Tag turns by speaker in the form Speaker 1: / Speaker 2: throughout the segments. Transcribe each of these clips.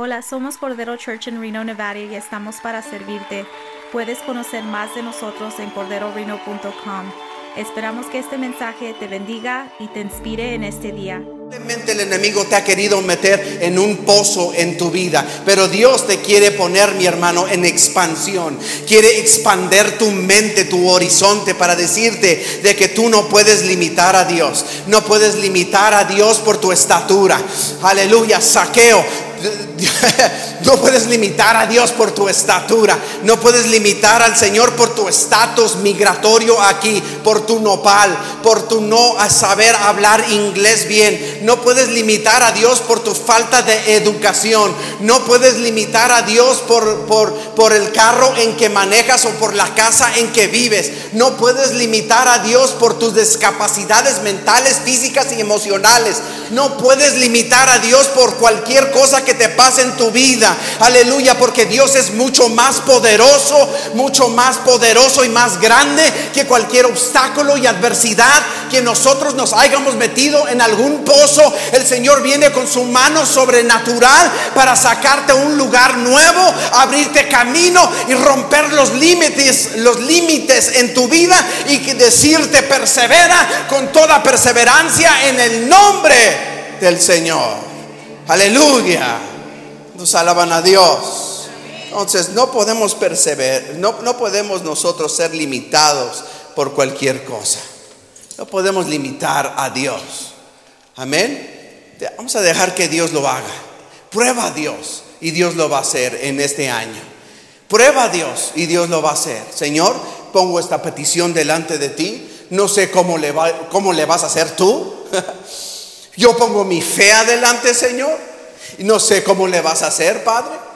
Speaker 1: Hola, somos Cordero Church en Reno, Nevada y estamos para servirte. Puedes conocer más de nosotros en corderoreno.com. Esperamos que este mensaje te bendiga y te inspire en este día.
Speaker 2: El enemigo te ha querido meter en un pozo en tu vida, pero Dios te quiere poner, mi hermano, en expansión. Quiere expander tu mente, tu horizonte para decirte de que tú no puedes limitar a Dios. No puedes limitar a Dios por tu estatura. Aleluya, saqueo. No puedes limitar a Dios por tu estatura. No puedes limitar al Señor por tu estatus migratorio aquí, por tu nopal, por tu no saber hablar inglés bien. No puedes limitar a Dios por tu falta de educación. No puedes limitar a Dios por, por, por el carro en que manejas o por la casa en que vives. No puedes limitar a Dios por tus discapacidades mentales, físicas y emocionales. No puedes limitar a Dios por cualquier cosa que te en tu vida. Aleluya, porque Dios es mucho más poderoso, mucho más poderoso y más grande que cualquier obstáculo y adversidad que nosotros nos hayamos metido en algún pozo. El Señor viene con su mano sobrenatural para sacarte a un lugar nuevo, abrirte camino y romper los límites, los límites en tu vida y decirte persevera con toda perseverancia en el nombre del Señor. Aleluya. Nos alaban a Dios. Entonces no podemos perseverar, no, no podemos nosotros ser limitados por cualquier cosa. No podemos limitar a Dios. Amén. Vamos a dejar que Dios lo haga. Prueba a Dios y Dios lo va a hacer en este año. Prueba a Dios y Dios lo va a hacer. Señor, pongo esta petición delante de ti. No sé cómo le, va, cómo le vas a hacer tú. Yo pongo mi fe adelante, Señor. No sé cómo le vas a hacer, Padre.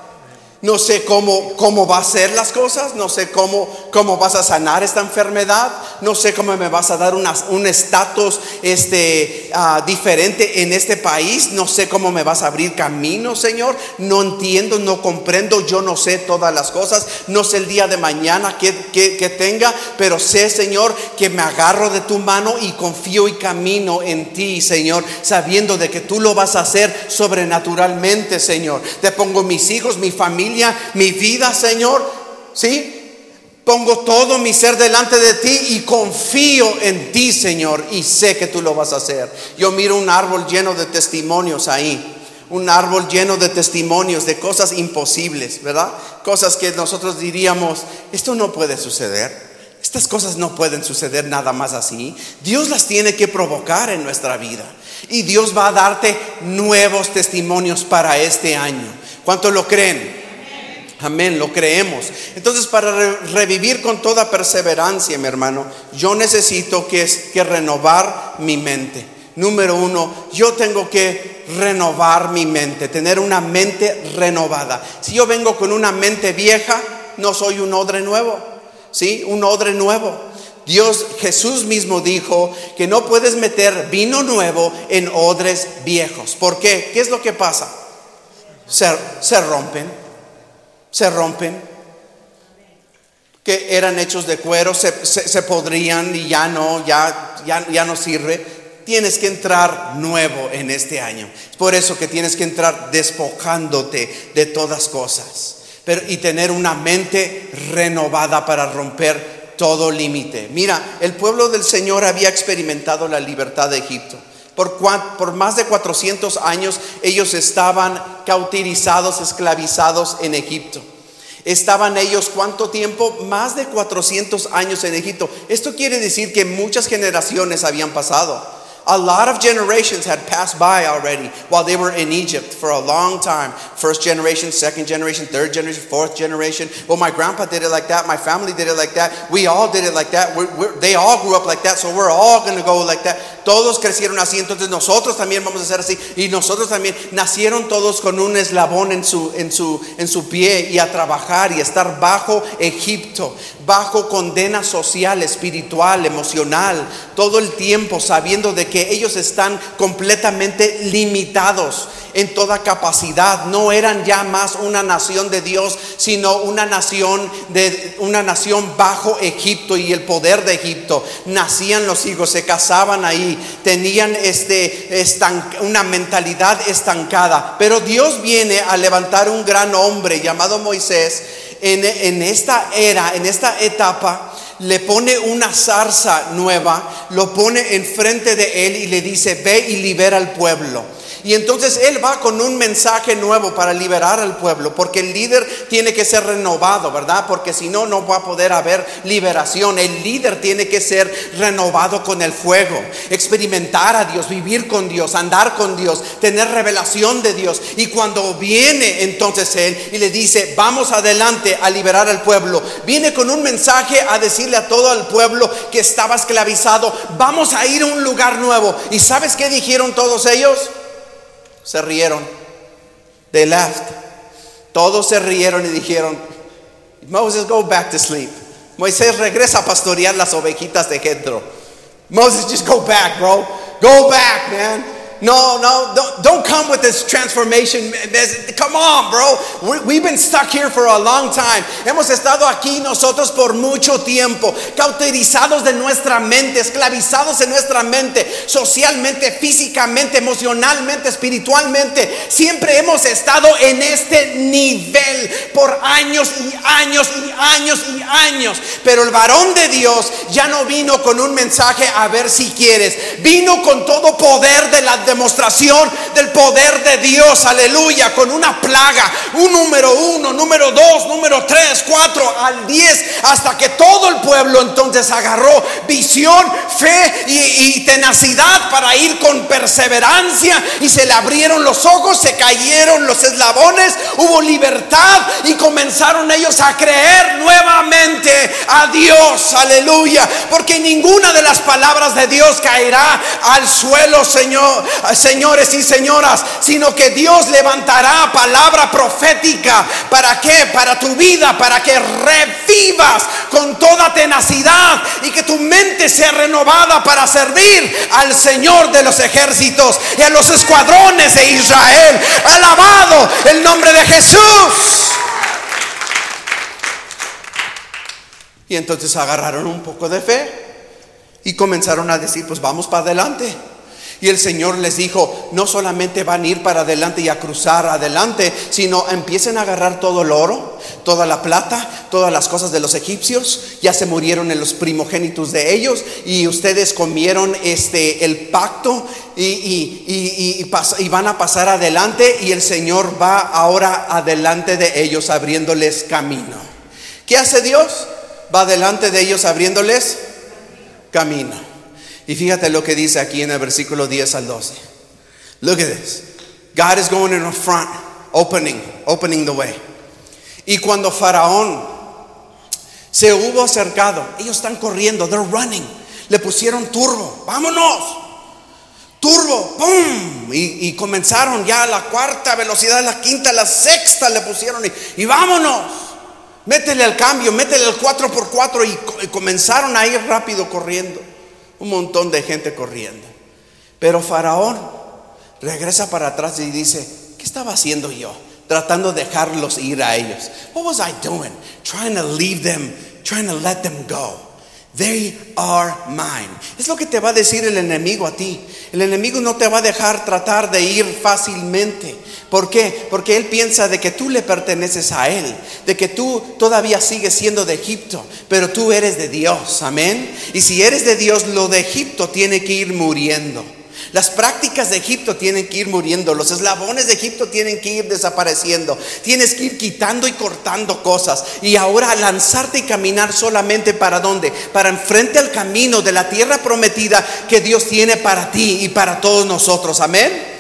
Speaker 2: No sé cómo, cómo va a ser las cosas, no sé cómo, cómo vas a sanar esta enfermedad, no sé cómo me vas a dar un estatus este, uh, diferente en este país, no sé cómo me vas a abrir camino, Señor. No entiendo, no comprendo, yo no sé todas las cosas, no sé el día de mañana que, que tenga, pero sé, Señor, que me agarro de tu mano y confío y camino en ti, Señor, sabiendo de que tú lo vas a hacer sobrenaturalmente, Señor. Te pongo mis hijos, mi familia mi vida, Señor. ¿Sí? Pongo todo mi ser delante de ti y confío en ti, Señor, y sé que tú lo vas a hacer. Yo miro un árbol lleno de testimonios ahí. Un árbol lleno de testimonios de cosas imposibles, ¿verdad? Cosas que nosotros diríamos, esto no puede suceder. Estas cosas no pueden suceder nada más así. Dios las tiene que provocar en nuestra vida. Y Dios va a darte nuevos testimonios para este año. ¿Cuánto lo creen? Amén, lo creemos. Entonces, para revivir con toda perseverancia, mi hermano, yo necesito que, que renovar mi mente. Número uno, yo tengo que renovar mi mente, tener una mente renovada. Si yo vengo con una mente vieja, no soy un odre nuevo, ¿sí? Un odre nuevo. Dios, Jesús mismo dijo que no puedes meter vino nuevo en odres viejos. ¿Por qué? ¿Qué es lo que pasa? Se, se rompen se rompen, que eran hechos de cuero, se, podrían y ya no, ya, ya, ya no sirve. Tienes que entrar nuevo en este año. Es por eso que tienes que entrar despojándote de todas cosas. Pero, y tener una mente renovada para romper todo límite. Mira, el pueblo del Señor había experimentado la libertad de Egipto. Por, por, más de 400 años ellos estaban cauterizados, esclavizados en Egipto. Estaban ellos cuánto tiempo? Más de 400 años en Egipto. Esto quiere decir que muchas generaciones habían pasado. A lot of generations had passed by already while they were in Egypt for a long time. First generation, second generation, third generation, fourth generation. Well, my grandpa did it like that. My family did it like that. We all did it like that. We're, we're, they all grew up like that, so we're all going to go like that. Todos crecieron así, entonces nosotros también vamos a ser así. Y nosotros también nacieron todos con un eslabón en su, en su, en su pie y a trabajar y estar bajo Egipto, bajo condena social, espiritual, emocional, todo el tiempo sabiendo de que ellos están completamente limitados en toda capacidad. No eran ya más una nación de Dios, sino una nación de una nación bajo Egipto y el poder de Egipto. Nacían los hijos, se casaban ahí, tenían este una mentalidad estancada. Pero Dios viene a levantar un gran hombre llamado Moisés en, en esta era, en esta etapa le pone una zarza nueva, lo pone enfrente de él y le dice, ve y libera al pueblo. Y entonces él va con un mensaje nuevo para liberar al pueblo, porque el líder tiene que ser renovado, ¿verdad? Porque si no, no va a poder haber liberación. El líder tiene que ser renovado con el fuego, experimentar a Dios, vivir con Dios, andar con Dios, tener revelación de Dios. Y cuando viene entonces él y le dice, vamos adelante a liberar al pueblo, viene con un mensaje a a todo el pueblo que estaba esclavizado, vamos a ir a un lugar nuevo. ¿Y sabes qué dijeron todos ellos? se rieron. They laughed. Todos se rieron y dijeron, Moses, go back to sleep. Moisés regresa a pastorear las ovejitas de Jethro. Moses, just go back, bro. Go back, man. No, no, don't, don't come with this transformation. Come on, bro. We've been stuck here for a long time. Hemos estado aquí nosotros por mucho tiempo, cauterizados de nuestra mente, esclavizados en nuestra mente, socialmente, físicamente, emocionalmente, espiritualmente. Siempre hemos estado en este nivel por años y años y años y años. Pero el varón de Dios ya no vino con un mensaje a ver si quieres. Vino con todo poder de la demostración del poder de Dios, aleluya, con una plaga, un número uno, número dos, número tres, cuatro, al diez, hasta que todo el pueblo entonces agarró visión, fe y, tenacidad para ir con perseverancia y se le abrieron los ojos, se cayeron los eslabones, hubo libertad y comenzaron ellos a creer nuevamente a Dios, aleluya, porque ninguna de las palabras de Dios caerá al suelo, Señor, señores y señoras, sino que Dios levantará palabra profética. ¿Para qué? Para tu vida, para que revivas con toda tenacidad y que tu mente sea renovada para servir al Señor de los ejércitos y a los escuadrones de Israel. Alabado el nombre de Jesús. Y entonces agarraron un poco de fe y comenzaron a decir, pues vamos para adelante. Y el Señor les dijo, no solamente van a ir para adelante y a cruzar adelante, sino empiecen a agarrar todo el oro, toda la plata, todas las cosas de los egipcios. Ya se murieron en los primogénitos de ellos y ustedes comieron este, el pacto y, y, y, van a pasar adelante y el Señor va ahora adelante de ellos abriéndoles camino. ¿Qué hace Dios? Va adelante de ellos abriéndoles camino. Y fíjate lo que dice aquí en el versículo 10 al 12. Look at this. God is going in the front, opening, opening the way. Y cuando Faraón se hubo acercado, ellos están corriendo, they're running. Le pusieron turbo, vámonos. Turbo, ¡pum! Y, comenzaron ya a la cuarta velocidad, la quinta, la sexta le pusieron y, y vámonos. Métele al cambio, métele al 4x4 y comenzaron a ir rápido corriendo un montón de gente corriendo. Pero Faraón regresa para atrás y dice, ¿qué estaba haciendo yo? Tratando de dejarlos ir a ellos. What was I doing? Trying to leave them, trying to let them go. They are mine. Es lo que te va a decir el enemigo a ti. El enemigo no te va a dejar tratar de ir fácilmente. ¿Por qué? Porque él piensa de que tú le perteneces a él, de que tú todavía sigues siendo de Egipto, pero tú eres de Dios. Amén. Y si eres de Dios, lo de Egipto tiene que ir muriendo. Las prácticas de Egipto tienen que ir muriendo, los eslabones de Egipto tienen que ir desapareciendo. Tienes que ir quitando y cortando cosas. Y ahora lanzarte y caminar solamente para dónde? Para enfrente al camino de la tierra prometida que Dios tiene para ti y para todos nosotros. Amén.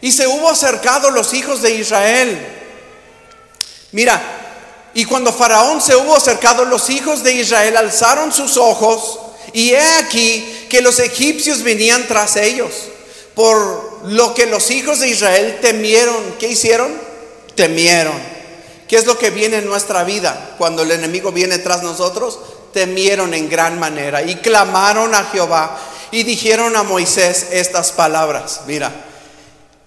Speaker 2: Y se hubo acercado los hijos de Israel. Mira, y cuando Faraón se hubo acercado, los hijos de Israel alzaron sus ojos y he aquí que los egipcios venían tras ellos. Por lo que los hijos de Israel temieron. ¿Qué hicieron? Temieron. ¿Qué es lo que viene en nuestra vida cuando el enemigo viene tras nosotros? Temieron en gran manera y clamaron a Jehová Y dijeron a Moisés estas palabras. Mira,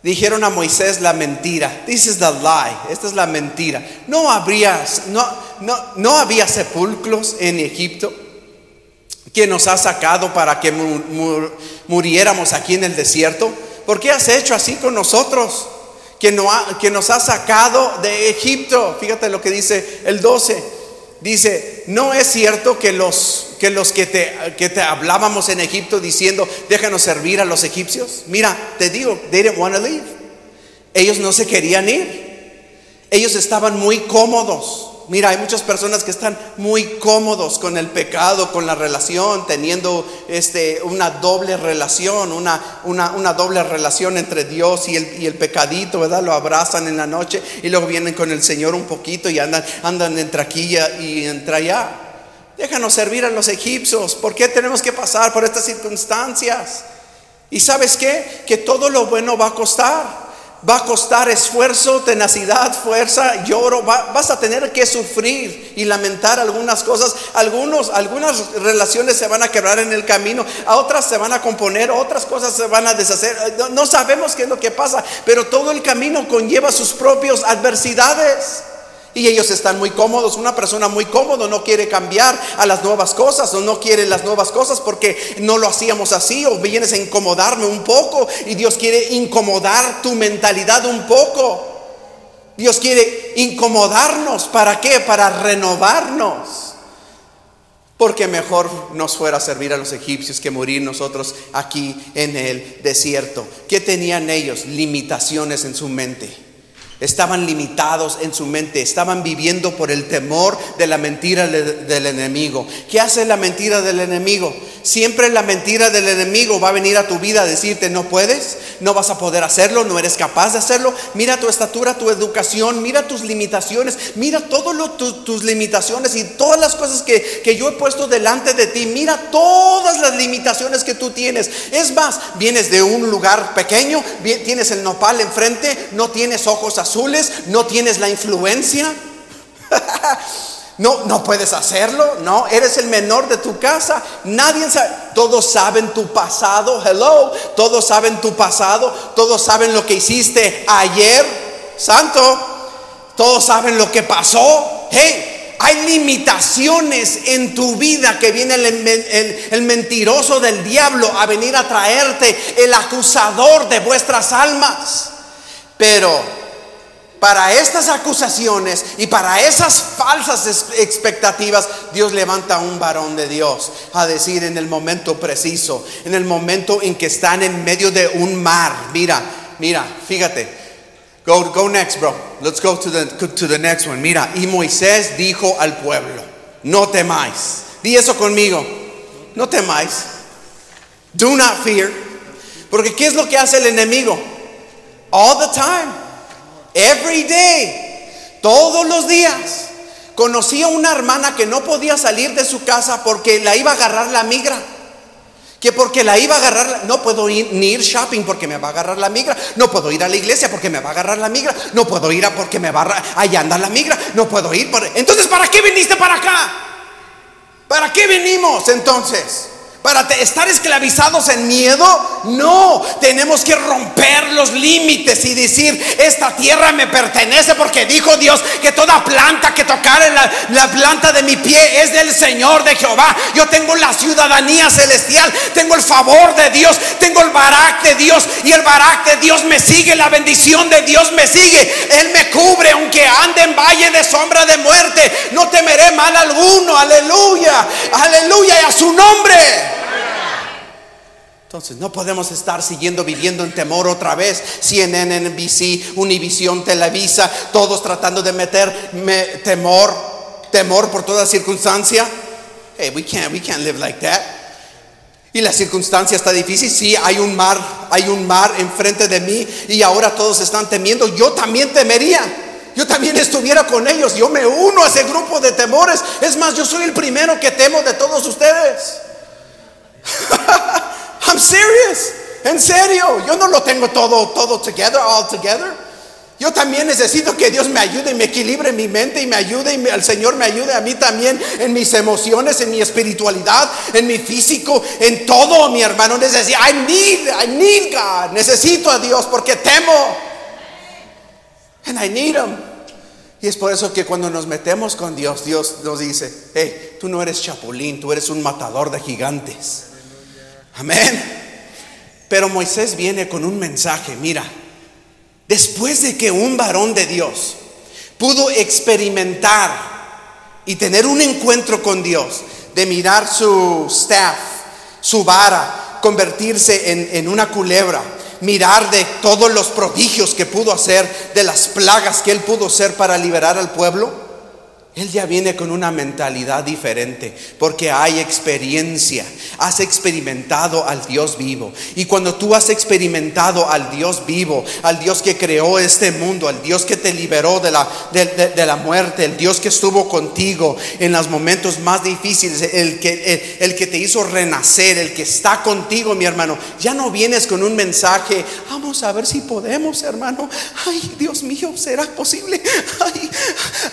Speaker 2: dijeron a Moisés la mentira. This is the lie. Esta es la mentira. No habría, no, no, no había sepulcros en Egipto que nos ha sacado para que muriéramos aquí en el desierto. ¿Por qué has hecho así con nosotros? Que, no que nos ha sacado de Egipto. Fíjate lo que dice el 12 dice, no es cierto que los que, los que, te, que te hablábamos en Egipto diciendo, déjanos servir a los egipcios. Mira, te digo, they didn't want to leave. Ellos no se querían ir. Ellos estaban muy cómodos. Mira, hay muchas personas que están muy cómodos con el pecado, con la relación, teniendo este, una doble relación, una, una, doble relación entre Dios y el, y el, pecadito, ¿verdad? Lo abrazan en la noche y luego vienen con el Señor un poquito y andan, andan entre aquí y entre allá. Déjanos servir a los egipcios. ¿Por qué tenemos que pasar por estas circunstancias? Y sabes qué? Que todo lo bueno va a costar va a costar esfuerzo, tenacidad, fuerza, lloro, vas a tener que sufrir y lamentar algunas cosas. Algunos, algunas relaciones se van a quebrar en el camino, a otras se van a componer, otras cosas se van a deshacer. no sabemos qué es lo que pasa, pero todo el camino conlleva sus propias adversidades. Y ellos están muy cómodos. Una persona muy cómodo no quiere cambiar a las nuevas cosas o no quiere las nuevas cosas porque no lo hacíamos así o vienes a incomodarme un poco y Dios quiere incomodar tu mentalidad un poco. Dios quiere incomodarnos. ¿Para qué? Para renovarnos. Porque mejor nos fuera a servir a los egipcios que morir nosotros aquí en el desierto. ¿Qué tenían ellos? Limitaciones en su mente. Estaban limitados en su mente, estaban viviendo por el temor de la mentira del enemigo. ¿Qué hace la mentira del enemigo? Siempre la mentira del enemigo va a venir a tu vida a decirte, no puedes, no vas a poder hacerlo, no eres capaz de hacerlo. Mira tu estatura, tu educación, mira tus limitaciones, mira todas tus limitaciones y todas las cosas que, que yo he puesto delante de ti. Mira todas las limitaciones que tú tienes. Es más, vienes de un lugar pequeño, tienes el nopal enfrente, no tienes ojos azules no tienes la influencia. No, no puedes hacerlo, no, eres el menor de tu casa, nadie sabe, todos saben tu pasado, hello, todos saben tu pasado, todos saben lo que hiciste ayer, santo, todos saben lo que pasó, hey, hay limitaciones en tu vida que viene el, mentiroso del diablo a venir a traerte, el acusador de vuestras almas, pero para estas acusaciones y para esas falsas expectativas, Dios levanta a un varón de Dios a decir en el momento preciso, en el momento en que están en medio de un mar. Mira, mira, fíjate. Go, go next, bro. Let's go to the, to the next one. Mira, y Moisés dijo al pueblo, no temáis. Di eso conmigo. No temáis. Do not fear. Porque ¿qué es lo que hace el enemigo? All the time Every day. Todos los días. Conocí a una hermana que no podía salir de su casa porque la iba a agarrar la migra. Que porque la iba a agarrar, no puedo ir, ni ir shopping porque me va a agarrar la migra. No puedo ir a la iglesia porque me va a agarrar la migra. No puedo ir a porque me va a, allá anda la migra. No puedo ir. Por, entonces, ¿para qué viniste para acá? ¿Para qué venimos entonces? Para estar esclavizados en miedo. No, tenemos que romper los límites y decir, esta tierra me pertenece porque dijo Dios que toda planta que tocare la, la planta de mi pie es del Señor de Jehová. Yo tengo la ciudadanía celestial, tengo el favor de Dios, tengo el barak de Dios y el barak de Dios me sigue, la bendición de Dios me sigue. Él me cubre aunque ande en valle de sombra de muerte. No temeré mal alguno, aleluya, aleluya y a su nombre. Entonces no podemos estar siguiendo viviendo en temor otra vez. CNN, NBC, Univision, Televisa, todos tratando de meter temor, temor por toda circunstancia. Hey, we can't, we can't live like that. Y la circunstancia está difícil. Sí, hay un mar, hay un mar enfrente de mí y ahora todos están temiendo. Yo también temería. Yo también estuviera con ellos. Yo me uno a ese grupo de temores. Es más, yo soy el primero que temo de todos ustedes. I'm serious. En serio, yo no lo tengo todo, todo together, all together. Yo también necesito que Dios me ayude y me equilibre mi mente y me ayude y el Señor me ayude a mí también en mis emociones, en mi espiritualidad, en mi físico, en todo, mi hermano. Necesito, I need, I need God. Necesito a Dios porque temo. And I need Him. Y es por eso que cuando nos metemos con Dios, Dios nos dice, hey, tú no eres chapulín, tú eres un matador de gigantes. Amén. Pero Moisés viene con un mensaje, mira, Después de que un varón de Dios pudo experimentar y tener un encuentro con Dios, de mirar su staff, su vara, convertirse en, en una culebra, mirar de todos los prodigios que pudo hacer, de las plagas que él pudo hacer para liberar al pueblo, él ya viene con una mentalidad diferente porque hay experiencia. Has experimentado al Dios vivo. Y cuando tú has experimentado al Dios vivo, al Dios que creó este mundo, al Dios que te liberó de la, de, la muerte, el Dios que estuvo contigo en los momentos más difíciles, el que, el, que te hizo renacer, el que está contigo, mi hermano, ya no vienes con un mensaje, vamos a ver si podemos, hermano. Ay, Dios mío, ¿será posible? Ay,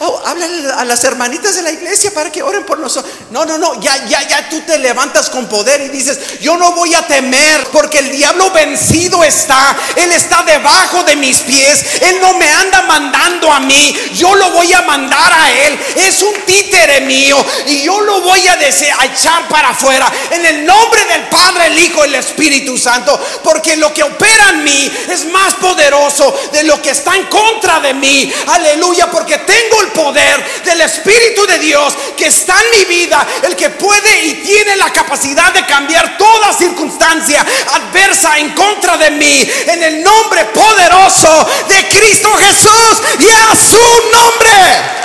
Speaker 2: oh, háblale a las hermanitas de la iglesia para que oren por nosotros. No, no, no, ya, ya, ya tú te levantas con poder y dices, yo no voy a temer porque el diablo vencido está. Él está debajo de mis pies. Él no me anda mandando a mí. Yo lo voy a mandar a él. Es un títere mío y yo lo voy a, a echar para afuera en el nombre del Padre, el Hijo el Espíritu Santo. Porque lo que opera en mí es más poderoso de lo que está en contra de mí. Aleluya, porque tengo el poder del Espíritu de Dios que está en mi vida, el que puede y tiene la capacidad de cambiar toda circunstancia adversa en contra de mí, en el nombre poderoso de Cristo Jesús y a su nombre.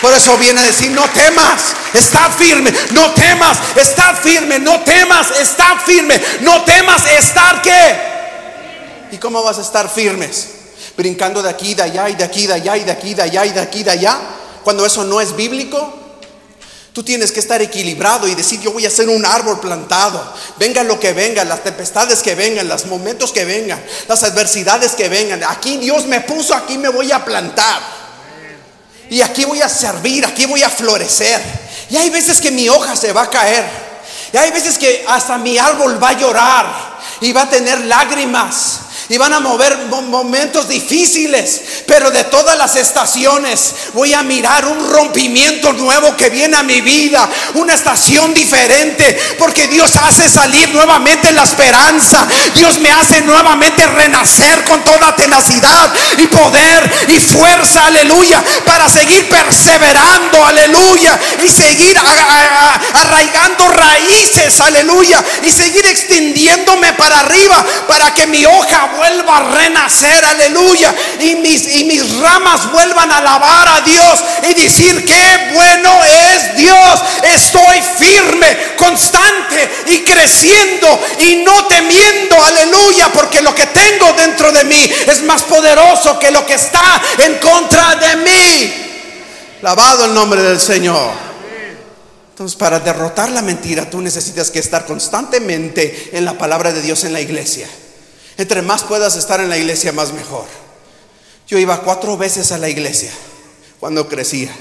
Speaker 2: Por eso viene a decir, no temas, está firme, no temas, está firme, no temas, está firme, no temas, estar qué. ¿Y cómo vas a estar firmes? Brincando de aquí, de allá y de aquí, de allá y de aquí, de allá y de aquí, de allá cuando eso no es bíblico? Tú tienes que estar equilibrado y decir, yo voy a ser un árbol plantado. Venga lo que venga, las tempestades que vengan, los momentos que vengan, las adversidades que vengan. Aquí Dios me puso, aquí me voy a plantar. Y aquí voy a servir, aquí voy a florecer. Y hay veces que mi hoja se va a caer. Y hay veces que hasta mi árbol va a llorar y va a tener lágrimas y van a mover momentos difíciles, pero de todas las estaciones voy a mirar un rompimiento nuevo que viene a mi vida, una estación diferente, porque Dios hace salir nuevamente la esperanza, Dios me hace nuevamente renacer con toda tenacidad y poder y fuerza, aleluya, para seguir perseverando, aleluya, y seguir arraigando raíces, aleluya, y seguir extendiéndome para arriba, para que mi hoja vuelva a renacer, aleluya. Y mis, y mis ramas vuelvan a alabar a Dios y decir qué bueno es Dios. Estoy firme, constante y creciendo y no temiendo, aleluya, porque lo que tengo dentro de mí es más poderoso que lo que está en contra de mí. Lavado el nombre del Señor. Entonces, para derrotar la mentira, tú necesitas que estar constantemente en la palabra de Dios en la iglesia. Entre más puedas estar en la iglesia, más mejor. Yo iba cuatro veces a la iglesia cuando crecía.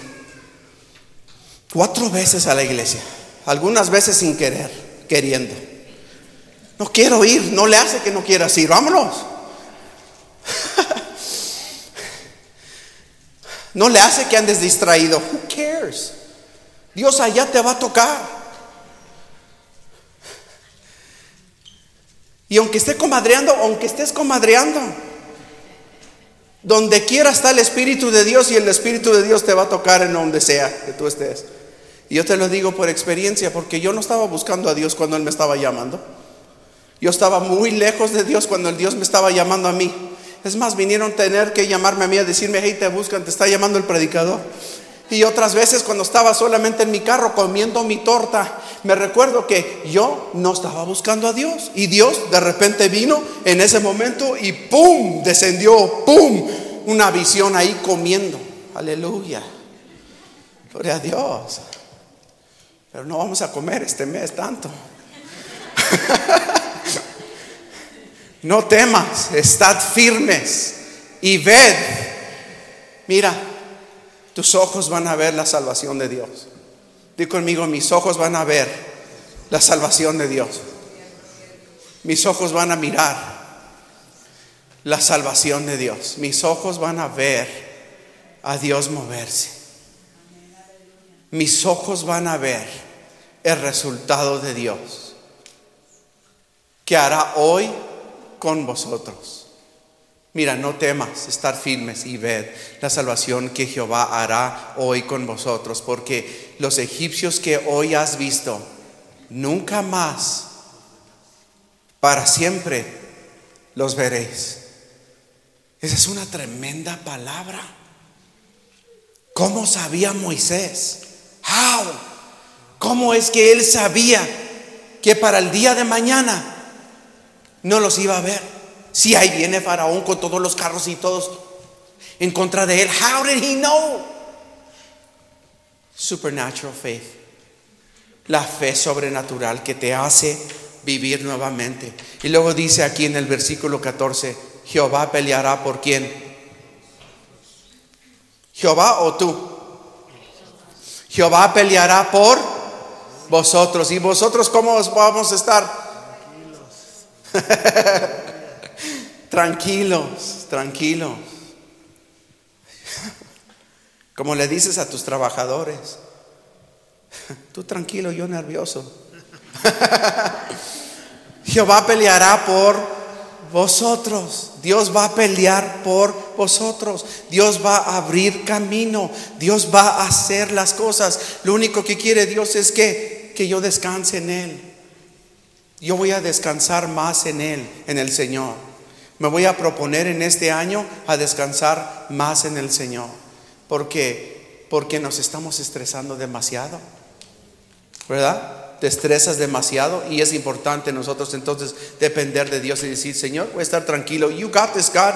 Speaker 2: Cuatro veces a la iglesia. Algunas veces sin querer, queriendo. No quiero ir, no le hace que no quieras ir. Vámonos. no le hace que andes distraído. Who cares? Dios allá te va a tocar. Y aunque esté comadreando, aunque estés comadreando, donde quiera está el Espíritu de Dios y el Espíritu de Dios te va a tocar en donde sea que tú estés. Y yo te lo digo por experiencia, porque yo no estaba buscando a Dios cuando Él me estaba llamando. Yo estaba muy lejos de Dios cuando el Dios me estaba llamando a mí. Es más, vinieron a tener que llamarme a mí a decirme, hey, te buscan, te está llamando el predicador. Y otras veces cuando estaba solamente en mi carro comiendo mi torta, me recuerdo que yo no estaba buscando a Dios. Y Dios de repente vino en ese momento y ¡pum! descendió, ¡pum! Una visión ahí comiendo. Aleluya. Gloria a Dios. Pero no vamos a comer este mes tanto. no temas, estad firmes y ved, mira, tus ojos van a ver la salvación de Dios. Di conmigo, mis ojos van a ver la salvación de Dios. Mis ojos van a mirar la salvación de Dios. Mis ojos van a ver a Dios moverse. Mis ojos van a ver el resultado de Dios que hará hoy con vosotros. Mira, no temas, estar firmes y ved la salvación que Jehová hará hoy con vosotros, porque los egipcios que hoy has visto, nunca más, para siempre, los veréis. Esa es una tremenda palabra. ¿Cómo sabía Moisés? How? ¿Cómo es que él sabía que para el día de mañana no los iba a ver? Si ahí viene Faraón con todos los carros y todos en contra de él. How did he know? Supernatural faith. La fe sobrenatural que te hace vivir nuevamente. Y luego dice aquí en el versículo 14, Jehová peleará por quién? Jehová o tú. Jehová peleará por vosotros. ¿Y vosotros cómo vamos a estar? Tranquilos, tranquilos. Como le dices a tus trabajadores, tú tranquilo, yo nervioso. Jehová peleará por vosotros. Dios va a pelear por vosotros. Dios va a abrir camino. Dios va a hacer las cosas. Lo único que quiere Dios es que, que yo descanse en Él. Yo voy a descansar más en Él, en el Señor. Me voy a proponer en este año a descansar más en el Señor. porque Porque nos estamos estresando demasiado. ¿Verdad? te estresas demasiado y es importante nosotros entonces depender de Dios y decir, Señor, voy a estar tranquilo. You got this, God.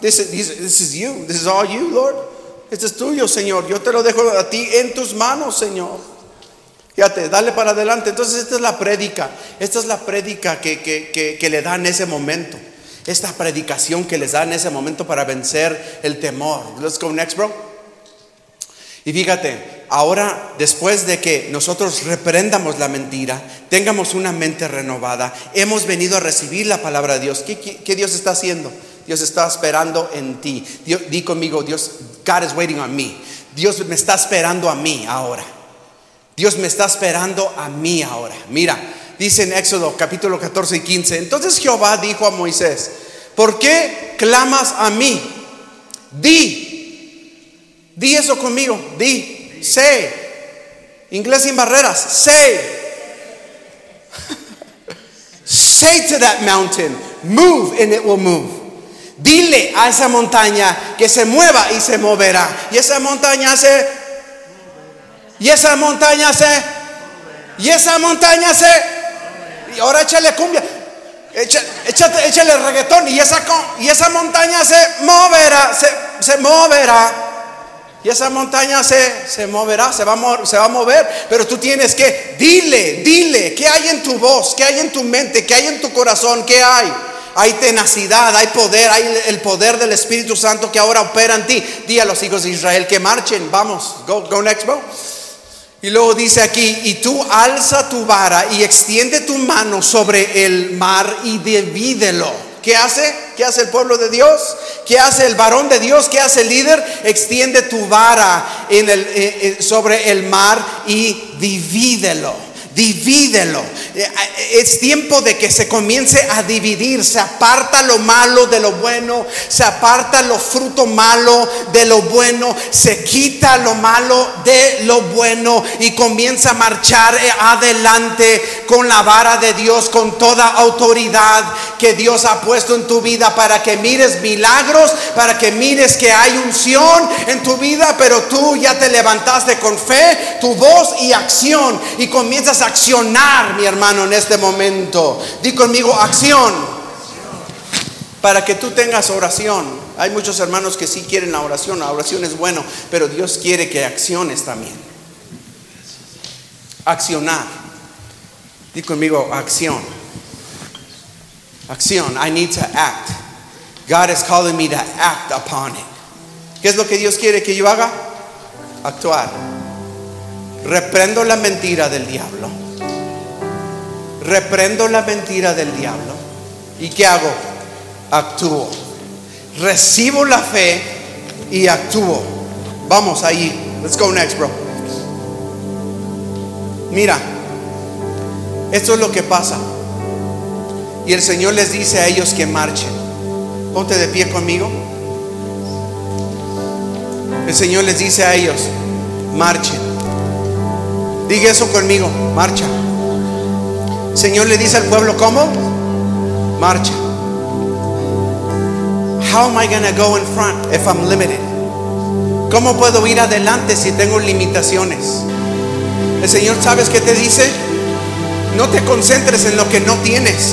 Speaker 2: This is, this is you. This is all you, Lord. Este es tuyo, Señor. Yo te lo dejo a ti en tus manos, Señor. Fíjate, dale para adelante. Entonces esta es la prédica. Esta es la prédica que, que, que, le da en ese momento. Esta predicación que les da en ese momento para vencer el temor. Let's go next, bro. Y fíjate, ahora después de que nosotros reprendamos la mentira, tengamos una mente renovada, hemos venido a recibir la palabra de Dios. ¿Qué, Dios está haciendo? Dios está esperando en ti. di conmigo, Dios, God is waiting on me. Dios me está esperando a mí ahora. Dios me está esperando a mí ahora. Mira, dice en Éxodo capítulo 14 y 15. Entonces Jehová dijo a Moisés, ¿por qué clamas a mí? Di, di eso conmigo, di, Say. Inglés sin barreras. Say. Say to that mountain, move and it will move. Dile a esa montaña que se mueva y se moverá. Y esa montaña se. Y esa montaña se. Y esa montaña se. Y ahora échale cumbia. Échale, échale reggaetón. Y esa, y esa montaña se moverá. Se, moverá. Y esa montaña se, se moverá, se va, a, se va a mover. Pero tú tienes que, dile, dile, ¿qué hay en tu voz? ¿Qué hay en tu mente? ¿Qué hay en tu corazón? ¿Qué hay? Hay tenacidad, hay poder, hay el poder del Espíritu Santo que ahora opera en ti. Di a los hijos de Israel que marchen. Vamos, go, go next, bro. Y luego dice aquí, y tú alza tu vara y extiende tu mano sobre el mar y divídelo ¿Qué hace? ¿Qué hace el pueblo de Dios? ¿Qué hace el varón de Dios? ¿Qué hace el líder? Extiende tu vara en el, eh, eh, sobre el mar y divídelo divídelo. Eh, es tiempo de que se comience a dividir. Se aparta lo malo de lo bueno. Se aparta lo fruto malo de lo bueno. Se quita lo malo de lo bueno. Y comienza a marchar eh, adelante con la vara de Dios, con toda autoridad que Dios ha puesto en tu vida para que mires milagros, para que mires que hay unción en tu vida, pero tú ya te levantaste con fe, tu voz y acción y comienzas accionar, mi hermano, en este momento. Di conmigo acción. Para que tú tengas oración. Hay muchos hermanos que sí quieren la oración. La oración es bueno, pero Dios quiere que acciones también. Accionar. Di conmigo acción. Acción. I need to act. God is calling me to act upon it. ¿Qué es lo que Dios quiere que yo haga? Actuar. Reprendo la mentira del diablo. Reprendo la mentira del diablo. ¿Y qué hago? Actúo. Recibo la fe y actúo. Vamos ahí. Let's go next, bro. Mira, esto es lo que pasa. Y el Señor les dice a ellos que marchen. Ponte de pie conmigo. El Señor les dice a ellos, marchen. Diga eso conmigo, marcha. Señor le dice al pueblo, ¿cómo? Marcha. How am I to go in front if I'm limited? ¿Cómo puedo ir adelante si tengo limitaciones? El Señor, ¿sabes qué te dice? No te concentres en lo que no tienes.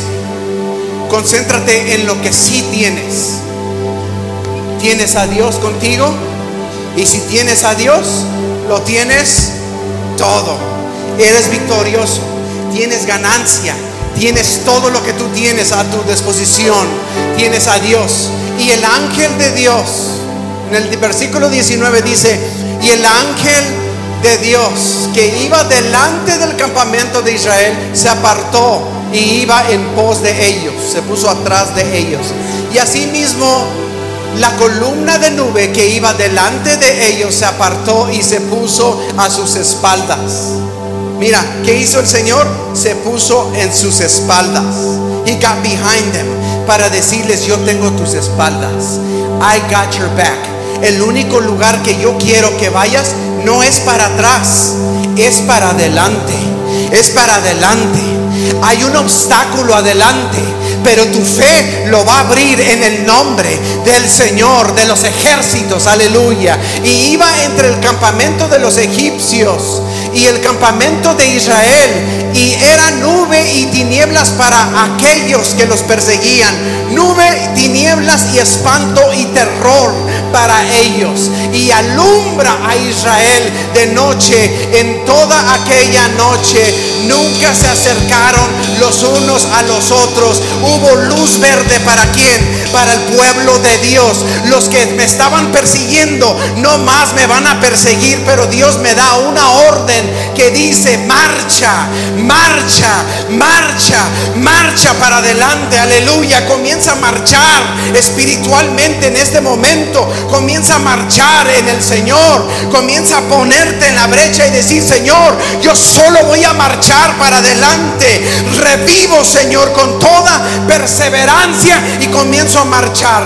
Speaker 2: Concéntrate en lo que sí tienes. ¿Tienes a Dios contigo? Y si tienes a Dios, lo tienes todo. Eres victorioso. Tienes ganancia. Tienes todo lo que tú tienes a tu disposición. Tienes a Dios. Y el ángel de Dios, en el versículo 19 dice, y el ángel de Dios que iba delante del campamento de Israel se apartó y iba en pos de ellos, se puso atrás de ellos. Y asimismo la columna de nube que iba delante de ellos se apartó y se puso a sus espaldas. Mira, ¿qué hizo el Señor? Se puso en sus espaldas. He got behind them para decirles, yo tengo tus espaldas. I got your back. El único lugar que yo quiero que vayas no es para atrás, es para adelante. Es para adelante. Hay un obstáculo adelante, pero tu fe lo va a abrir en el nombre del Señor de los ejércitos. Aleluya. Y iba entre el campamento de los egipcios y el campamento de Israel. Y era nube y tinieblas para aquellos que los perseguían. Nube, tinieblas y espanto y terror para ellos. Y alumbra a Israel de noche. En toda aquella noche nunca se acercaron los unos a los otros. Hubo luz verde para quién? Para el pueblo de Dios. Los que me estaban persiguiendo no más me van a perseguir, pero Dios me da una orden que dice, marcha, marcha, marcha, marcha para adelante, aleluya. Comienza a marchar espiritualmente en este momento. Comienza a marchar en el Señor. Comienza a ponerte en la brecha y decir, Señor, yo solo voy a marchar para adelante. Revivo, Señor, con toda perseverancia y comienzo a marchar.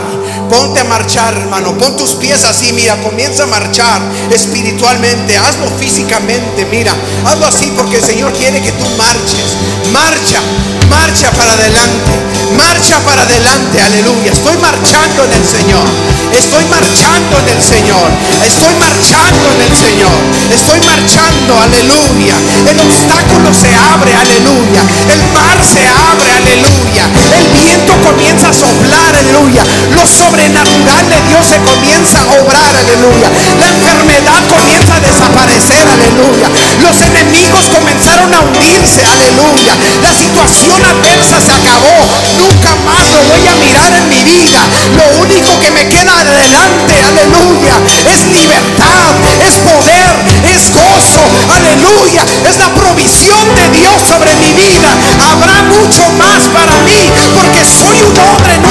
Speaker 2: Ponte a marchar, hermano. Pon tus pies así, mira. Comienza a marchar espiritualmente. Hazlo físicamente, mira. Hazlo así porque el Señor quiere que tú marches. Marcha, marcha para adelante. Marcha para adelante, aleluya. Estoy marchando en el Señor. Estoy marchando en el Señor. Estoy marchando en el Señor. Estoy marchando, aleluya. El obstáculo se abre, aleluya. El mar se abre, aleluya. El viento comienza a soplar, aleluya. Lo sobrenatural de Dios se comienza a obrar, aleluya. La enfermedad comienza a desaparecer, aleluya. Los enemigos comenzaron a hundirse, aleluya. La situación adversa se acabó. Nunca más lo voy a mirar en mi vida. Lo único que me queda adelante, aleluya, es libertad, es poder, es gozo, aleluya. Es la provisión de Dios sobre mi vida. Habrá mucho más para mí porque soy un hombre nuevo.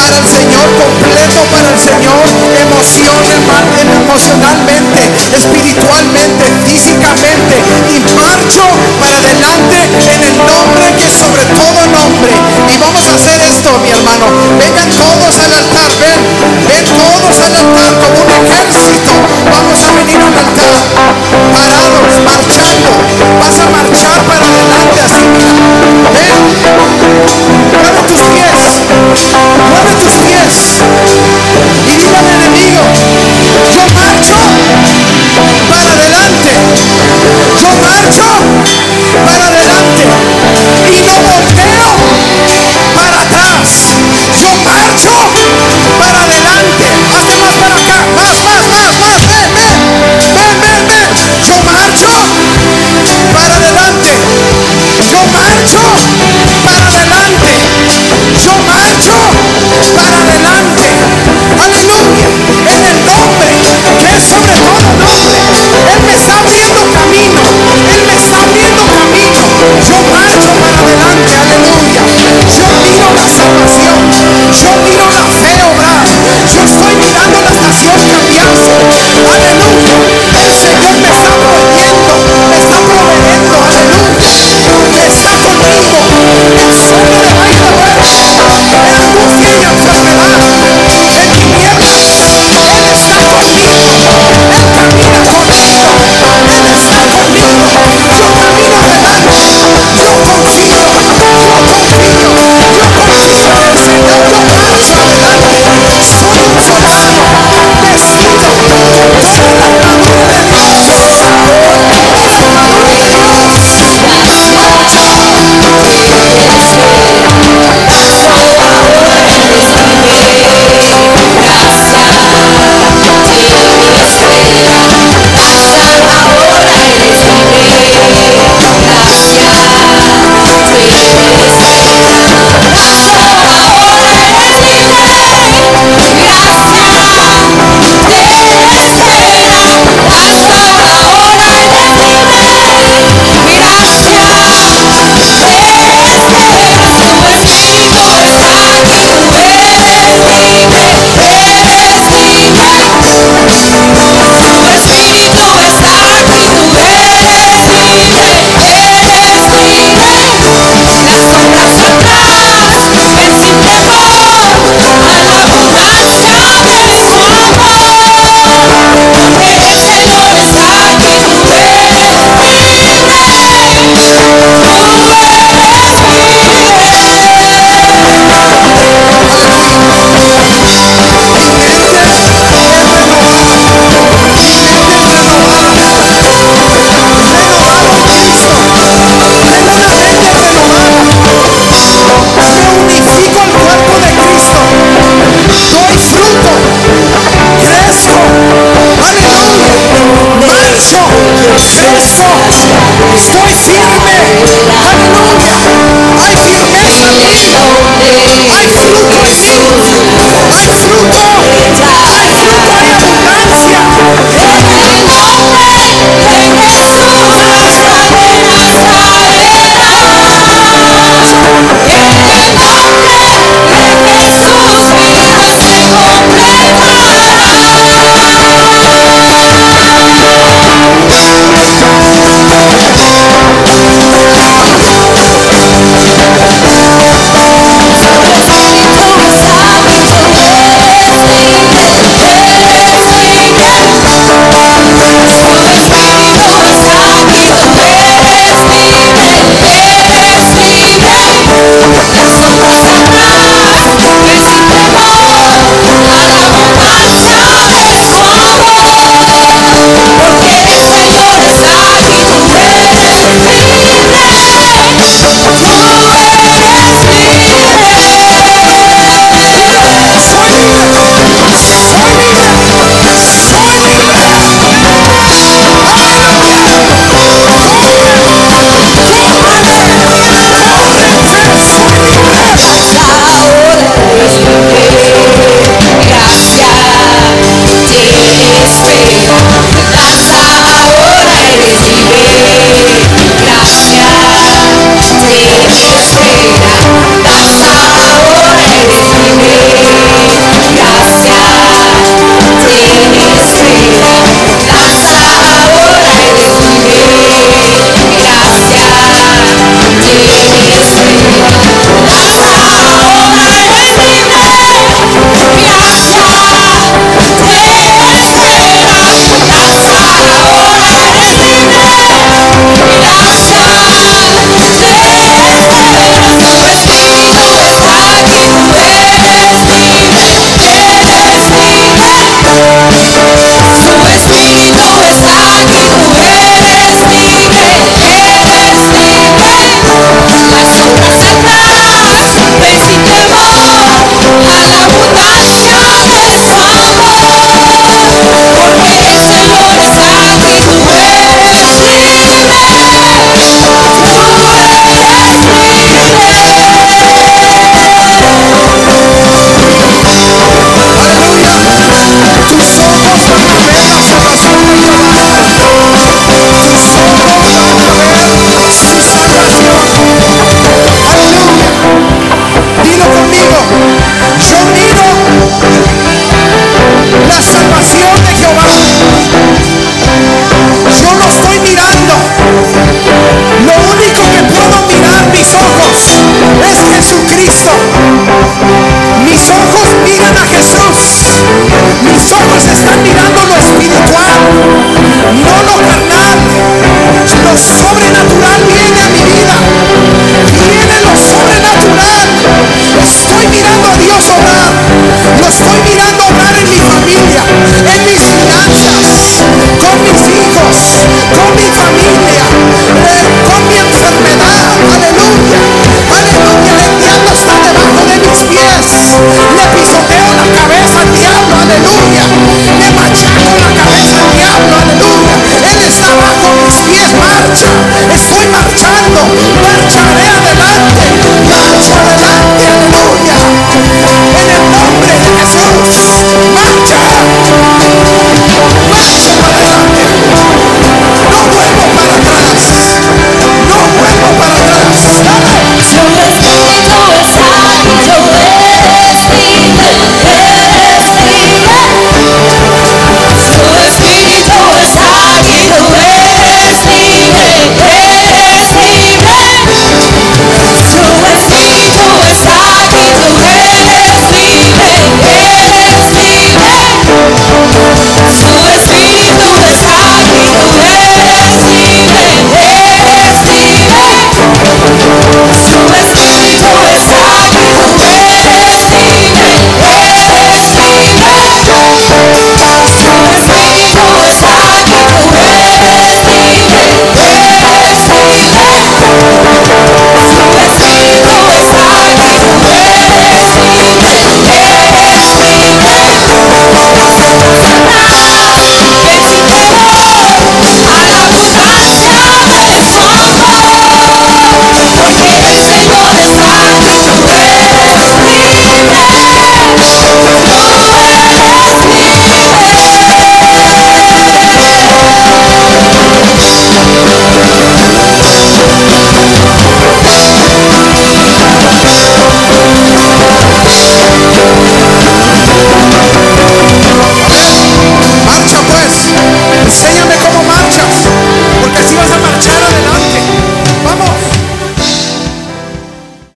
Speaker 2: para el Señor, completo para el Señor, emocionalmente, espiritualmente, físicamente y marcho para adelante en el nombre que es sobre todo nombre. Y vamos a hacer esto, mi hermano. Vengan todos al altar, ven, ven todos al altar como un ejército. Vamos a
Speaker 3: venir al altar, parados, marchando. Vas a marchar marcho para
Speaker 2: adelante y no volver.